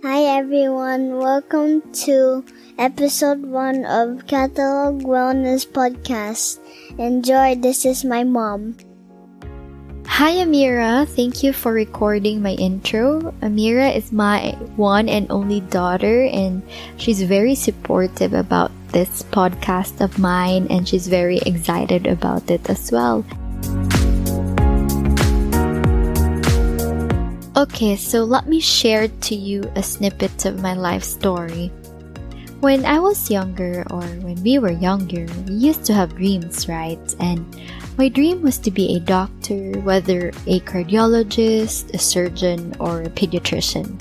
Hi everyone, welcome to episode 1 of Catalog Wellness Podcast. Enjoy, this is my mom. Hi Amira, thank you for recording my intro. Amira is my one and only daughter and she's very supportive about this podcast of mine and she's very excited about it as well. Okay, so let me share to you a snippet of my life story. When I was younger, or when we were younger, we used to have dreams, right? And my dream was to be a doctor, whether a cardiologist, a surgeon, or a pediatrician.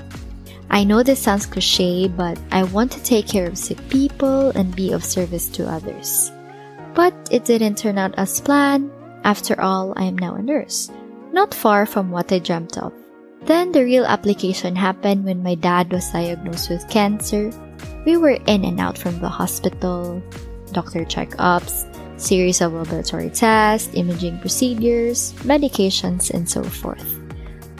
I know this sounds cliche, but I want to take care of sick people and be of service to others. But it didn't turn out as planned. After all, I am now a nurse, not far from what I dreamt of. Then the real application happened when my dad was diagnosed with cancer. We were in and out from the hospital, doctor checkups, series of laboratory tests, imaging procedures, medications, and so forth.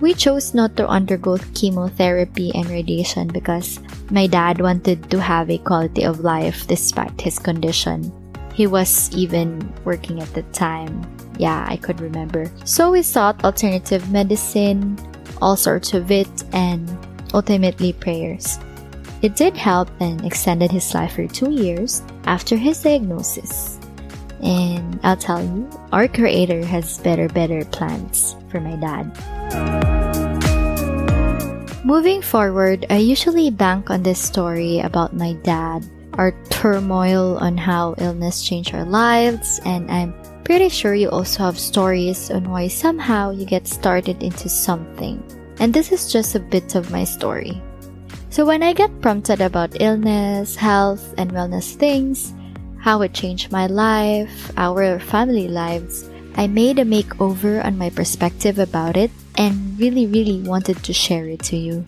We chose not to undergo chemotherapy and radiation because my dad wanted to have a quality of life despite his condition. He was even working at the time. Yeah, I could remember. So we sought alternative medicine, all sorts of it, and ultimately prayers. It did help and extended his life for two years after his diagnosis. And I'll tell you, our Creator has better, better plans for my dad. Moving forward, I usually bank on this story about my dad, our turmoil on how illness changed our lives, and I'm pretty sure you also have stories on why somehow you get started into something. And this is just a bit of my story. So when I get prompted about illness, health, and wellness things, how it changed my life, our family lives, I made a makeover on my perspective about it and really, really wanted to share it to you.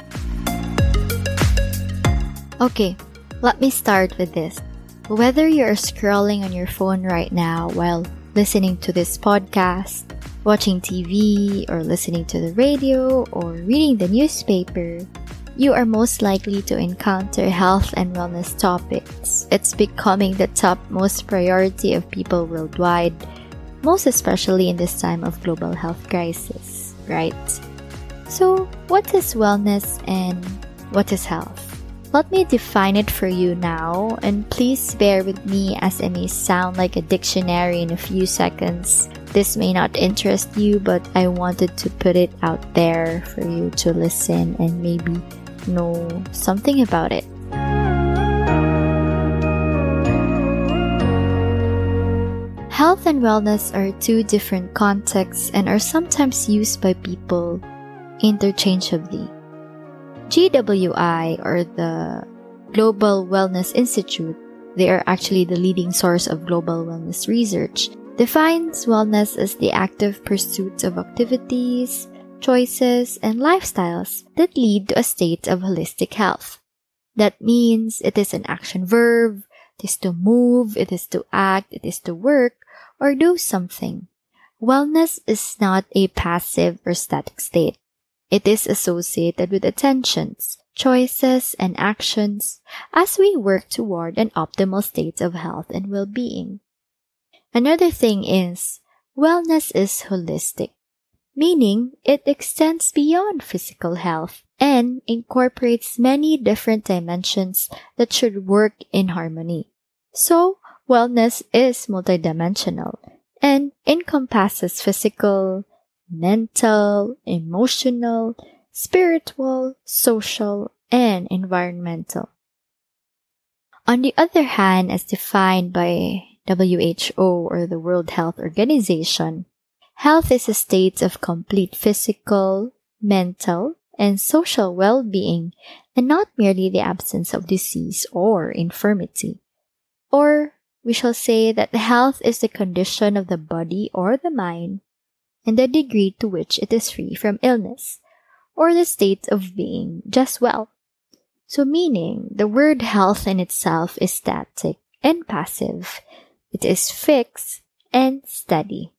Okay, let me start with this. Whether you're scrolling on your phone right now while listening to this podcast, watching TV, or listening to the radio, or reading the newspaper, you are most likely to encounter health and wellness topics. It's becoming the top most priority of people worldwide, most especially in this time of global health crisis, right? So, what is wellness and what is health? Let me define it for you now, and please bear with me as it may sound like a dictionary in a few seconds. This may not interest you, but I wanted to put it out there for you to listen and maybe know something about it. Health and wellness are two different contexts and are sometimes used by people interchangeably. GWI, or the Global Wellness Institute, they are actually the leading source of global wellness research, defines wellness as the active pursuit of activities, choices, and lifestyles that lead to a state of holistic health. That means it is an action verb, it is to move, it is to act, it is to work, or do something. Wellness is not a passive or static state. It is associated with attentions, choices, and actions as we work toward an optimal state of health and well-being. Another thing is, wellness is holistic meaning it extends beyond physical health and incorporates many different dimensions that should work in harmony. So, wellness is multidimensional and encompasses physical, mental, emotional, spiritual, social, and environmental. On the other hand, as defined by WHO or the World Health Organization, Health is a state of complete physical, mental, and social well being, and not merely the absence of disease or infirmity. Or we shall say that health is the condition of the body or the mind, and the degree to which it is free from illness, or the state of being just well. So, meaning the word health in itself is static and passive, it is fixed and steady.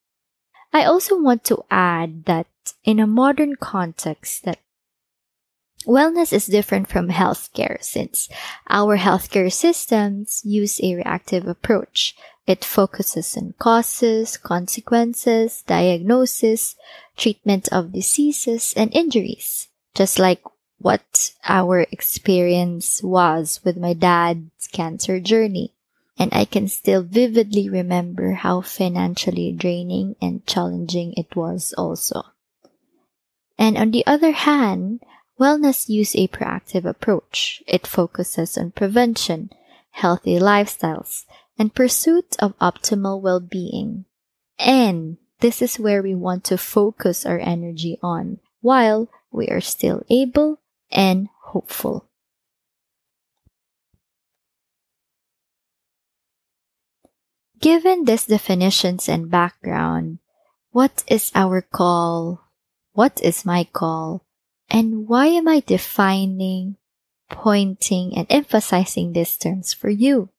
I also want to add that in a modern context that Wellness is different from healthcare since our healthcare systems use a reactive approach. It focuses on causes, consequences, diagnosis, treatment of diseases, and injuries. Just like what our experience was with my dad's cancer journey. And I can still vividly remember how financially draining and challenging it was also. And on the other hand, wellness use a proactive approach. It focuses on prevention, healthy lifestyles, and pursuit of optimal well-being. And this is where we want to focus our energy on while we are still able and hopeful. Given these definitions and background, what is our call? What is my call? And why am I defining, pointing, and emphasizing these terms for you?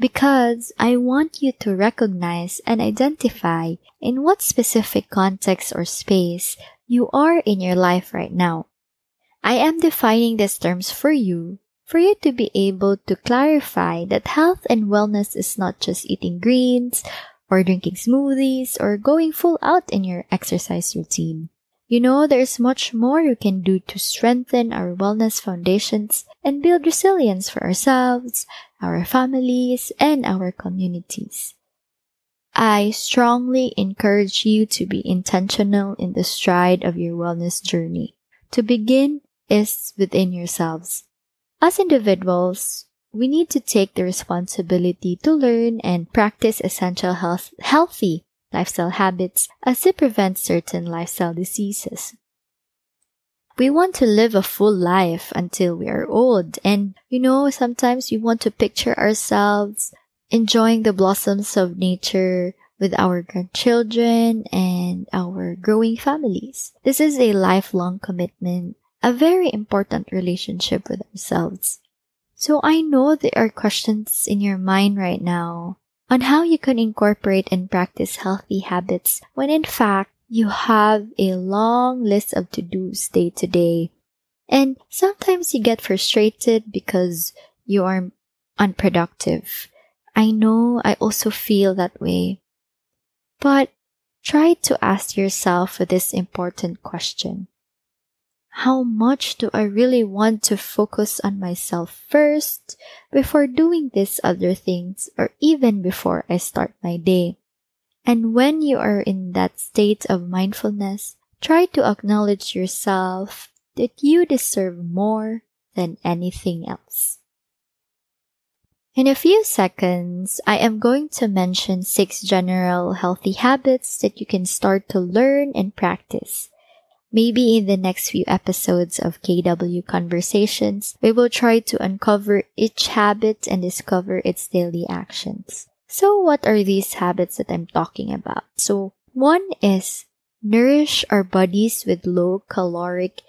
Because I want you to recognize and identify in what specific context or space you are in your life right now. I am defining these terms for you for you to be able to clarify that health and wellness is not just eating greens or drinking smoothies or going full out in your exercise routine. You know, there's much more you can do to strengthen our wellness foundations and build resilience for ourselves, our families, and our communities. I strongly encourage you to be intentional in the stride of your wellness journey. To begin is within yourselves. As individuals, we need to take the responsibility to learn and practice essential health, healthy lifestyle habits as it prevents certain lifestyle diseases. We want to live a full life until we are old. And, you know, sometimes we want to picture ourselves enjoying the blossoms of nature with our grandchildren and our growing families. This is a lifelong commitment a very important relationship with ourselves. So I know there are questions in your mind right now on how you can incorporate and practice healthy habits when in fact you have a long list of to-dos day to day. And sometimes you get frustrated because you are unproductive. I know I also feel that way. But try to ask yourself this important question how much do I really want to focus on myself first before doing these other things or even before I start my day? And when you are in that state of mindfulness, try to acknowledge yourself that you deserve more than anything else. In a few seconds, I am going to mention six general healthy habits that you can start to learn and practice Maybe in the next few episodes of KW Conversations, we will try to uncover each habit and discover its daily actions. So what are these habits that I'm talking about? So one is nourish our bodies with low caloric,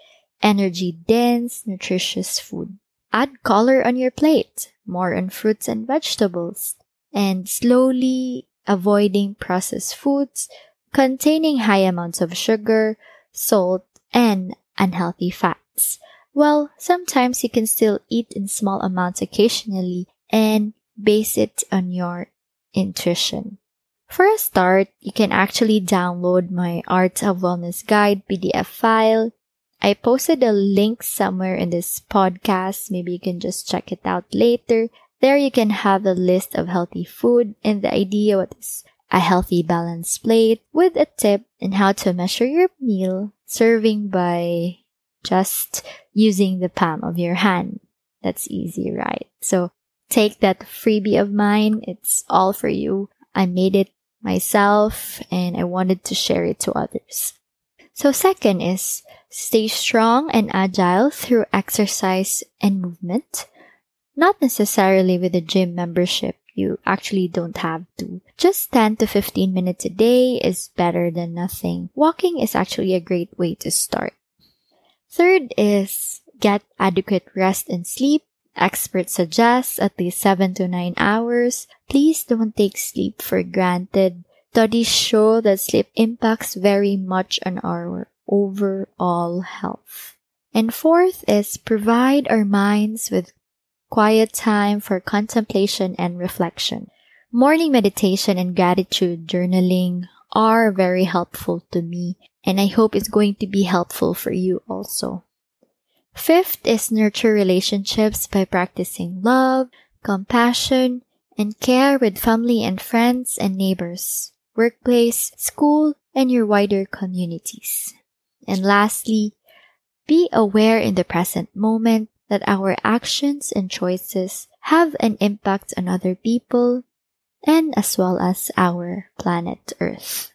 energy dense, nutritious food. Add color on your plate, more on fruits and vegetables, and slowly avoiding processed foods containing high amounts of sugar, salt, and unhealthy fats. Well, sometimes you can still eat in small amounts occasionally and base it on your intuition. For a start, you can actually download my Art of Wellness Guide PDF file. I posted a link somewhere in this podcast. Maybe you can just check it out later. There you can have a list of healthy food and the idea what is a healthy balanced plate with a tip in how to measure your meal, serving by just using the palm of your hand. That's easy, right? So take that freebie of mine. It's all for you. I made it myself and I wanted to share it to others. So second is stay strong and agile through exercise and movement. Not necessarily with a gym membership, you actually don't have to. Just 10 to 15 minutes a day is better than nothing. Walking is actually a great way to start. Third is get adequate rest and sleep. Experts suggest at least 7 to 9 hours. Please don't take sleep for granted. Studies show that sleep impacts very much on our overall health. And fourth is provide our minds with quiet time for contemplation and reflection. Morning meditation and gratitude journaling are very helpful to me, and I hope it's going to be helpful for you also. Fifth is nurture relationships by practicing love, compassion, and care with family and friends and neighbors, workplace, school, and your wider communities. And lastly, be aware in the present moment that our actions and choices have an impact on other people and as well as our planet Earth.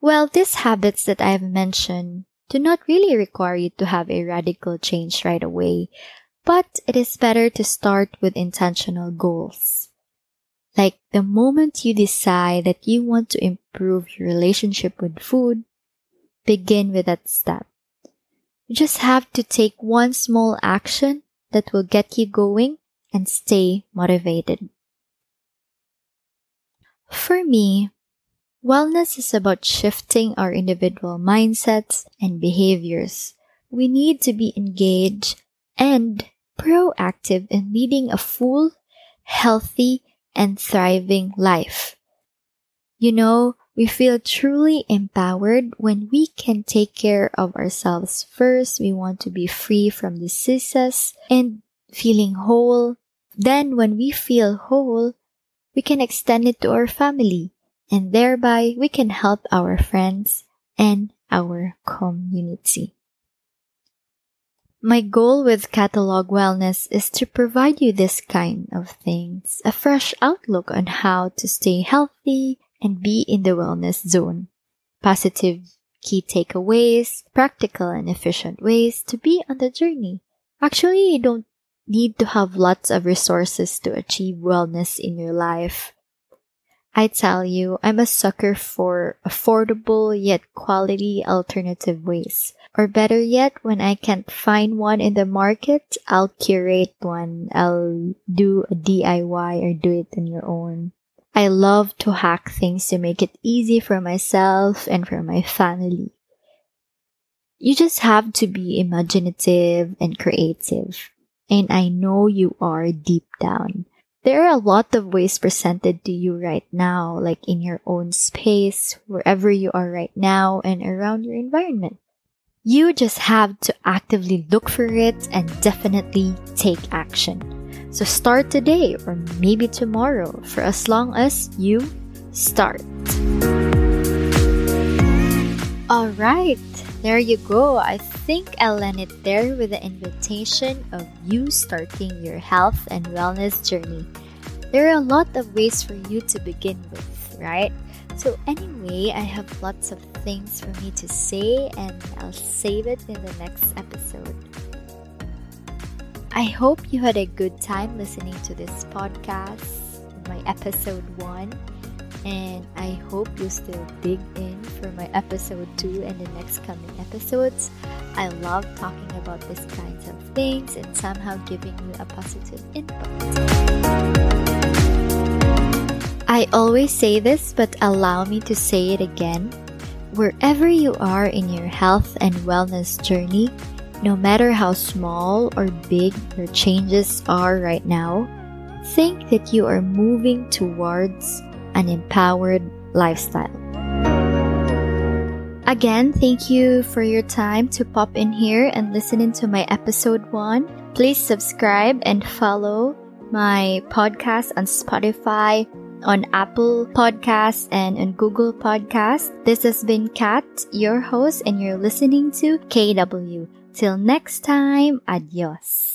Well, these habits that I've mentioned do not really require you to have a radical change right away, but it is better to start with intentional goals. Like the moment you decide that you want to improve your relationship with food, begin with that step. You just have to take one small action that will get you going and stay motivated. For me, wellness is about shifting our individual mindsets and behaviors. We need to be engaged and proactive in leading a full, healthy, and thriving life. You know, we feel truly empowered when we can take care of ourselves first. We want to be free from diseases and feeling whole. Then when we feel whole, we can extend it to our family and thereby we can help our friends and our community. My goal with Catalog Wellness is to provide you this kind of things, a fresh outlook on how to stay healthy and be in the wellness zone. Positive key takeaways, practical and efficient ways to be on the journey. Actually, you don't need to have lots of resources to achieve wellness in your life. I tell you, I'm a sucker for affordable yet quality alternative ways. Or better yet, when I can't find one in the market, I'll curate one. I'll do a DIY or do it on your own. I love to hack things to make it easy for myself and for my family. You just have to be imaginative and creative. And I know you are deep down. There are a lot of ways presented to you right now, like in your own space, wherever you are right now, and around your environment. You just have to actively look for it and definitely take action. So start today or maybe tomorrow for as long as you start. All right, there you go. I think I'll end it there with the invitation of you starting your health and wellness journey. There are a lot of ways for you to begin with, right? So, anyway, I have lots of things for me to say, and I'll save it in the next episode. I hope you had a good time listening to this podcast, my episode one and I hope you still dig in for my episode 2 and the next coming episodes. I love talking about these kinds of things and somehow giving you a positive input. I always say this, but allow me to say it again. Wherever you are in your health and wellness journey, no matter how small or big your changes are right now, think that you are moving towards an empowered lifestyle. Again, thank you for your time to pop in here and listen into my episode one. Please subscribe and follow my podcast on Spotify, on Apple Podcasts, and on Google Podcasts. This has been Kat, your host, and you're listening to KW. Till next time, adios.